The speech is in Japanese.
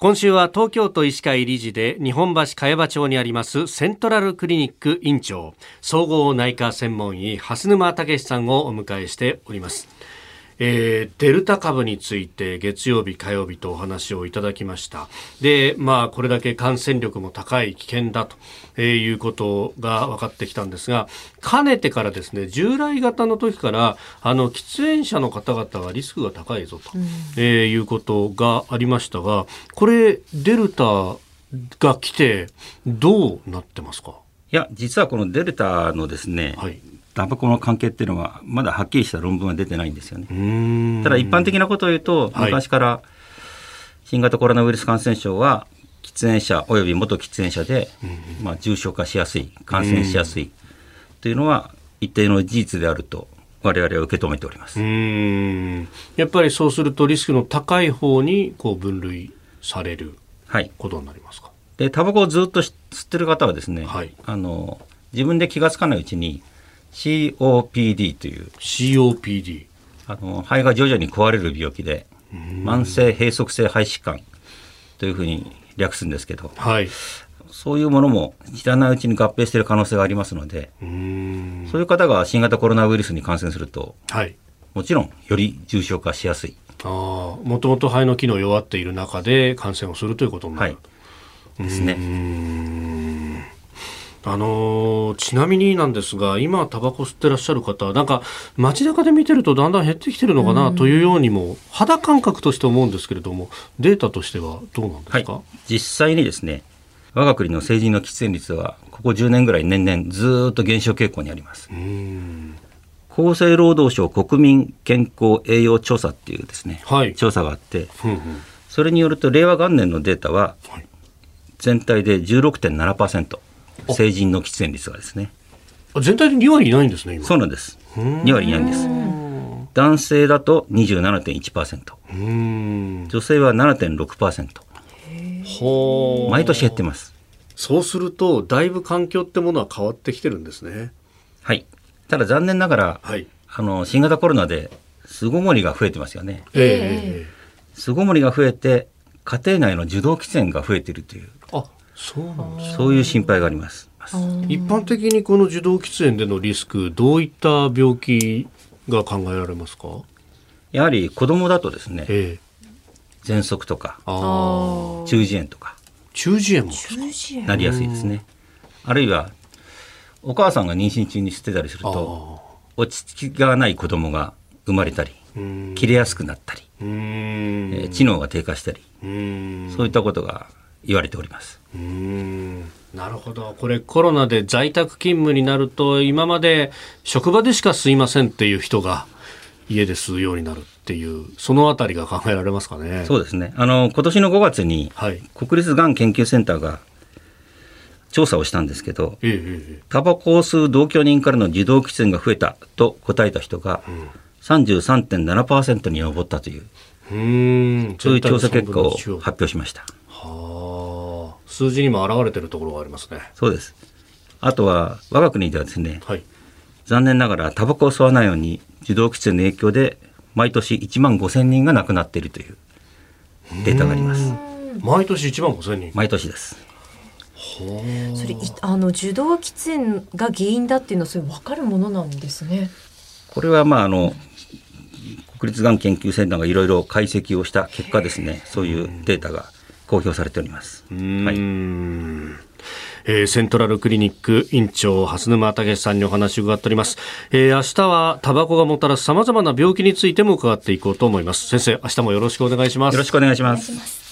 今週は東京都医師会理事で日本橋茅場町にありますセントラルクリニック院長総合内科専門医蓮沼武さんをお迎えしております。えー、デルタ株について月曜日、火曜日とお話をいただきました。で、まあ、これだけ感染力も高い危険だということが分かってきたんですが、かねてからですね、従来型の時から、あの、喫煙者の方々はリスクが高いぞと、うん、えー、いうことがありましたが、これ、デルタが来て、どうなってますか？いや、実はこのデルタのですね、はい、タバコの関係っていうのはまだはっきりした論文は出てないんですよね。ただ一般的なことを言うと、昔から新型コロナウイルス感染症は喫煙者および元喫煙者で、まあ、重症化しやすい感染しやすいというのは一定の事実であると我々は受け止めております。やっぱりそうするとリスクの高い方にこう分類されることになりますか、はい、でタバコをずっと吸ってる方はですね、はい、あの自分で気が付かないうちに COPD という。COPD あの肺が徐々に壊れる病気で慢性閉塞性肺疾患というふうに略すんですけど、はい、そういうものも知らないうちに合併している可能性がありますのでそういう方が新型コロナウイルスに感染すると、はい、もちろんより重症化しやすい。あもともと肺の機能弱っている中で感染をするということになる、はい、ですね。あのちなみになんですが今タバコ吸ってらっしゃる方なんか街中で見てるとだんだん減ってきてるのかなというようにも肌感覚として思うんですけれどもデータとしてはどうなんですか、はい、実際にですね我が国の成人の喫煙率はここ10年ぐらい年々ずっと減少傾向にあります。厚生労働省国民健康栄養調査っていうですね、はい、調査があって、うんうん、それによると令和元年のデータは全体で16.7%、成人の喫煙率がですね。全体で2割いないんですねそうなんです。2割いないんです。男性だと27.1%女性は7.6%毎年減ってます。そうするとだいぶ環境ってものは変わってきてるんですね。はい。ただ残念ながら、はい、あの新型コロナで巣ごもりが増えてますよね。ええー、巣ごもりが増えて家庭内の受動喫煙が増えているという。あそうなんですそういう心配があります。一般的にこの受動喫煙でのリスク、どういった病気が考えられますか？やはり子供だとですね、ええ、喘息とか、中耳炎とか、中耳炎も。なりやすいですね。あるいは、お母さんが妊娠中に吸ってたりすると、落ち着きがない子供が生まれたり、切れやすくなったり、えー、知能が低下したり、そういったことが言われております。うん。なるほど。これコロナで在宅勤務になると今まで職場でしか吸いませんっていう人が家で吸うようになるっていうそのあたりが考えられますかね。そうですね。あの今年の5月に、国立がん研究センターが調査をしたんですけど、ええ、タバコを吸う同居人からの受動喫煙が増えたと答えた人が33.7%に上ったという、うん、そういう調査結果を。発表しました。はあ、数字にも表れてるところがありますね。そうです。あとは我が国ではですね、はい、残念ながらタバコを吸わないように受動喫煙の影響で毎年1万5千人が亡くなっているというデータがあります。毎年1万5千人毎年です。それあの受動喫煙が原因だっていうのはそれ分かるものなんですね。これはまああの国立がん研究センターがいろいろ解析をした結果ですね、そういうデータが公表されております。はい。えー、セントラルクリニック院長蓮沼武さんにお話を伺っております、えー、明日はタバコがもたらすさまざまな病気についても伺っていこうと思います。先生明日もよろしくお願いします。よろしくお願いします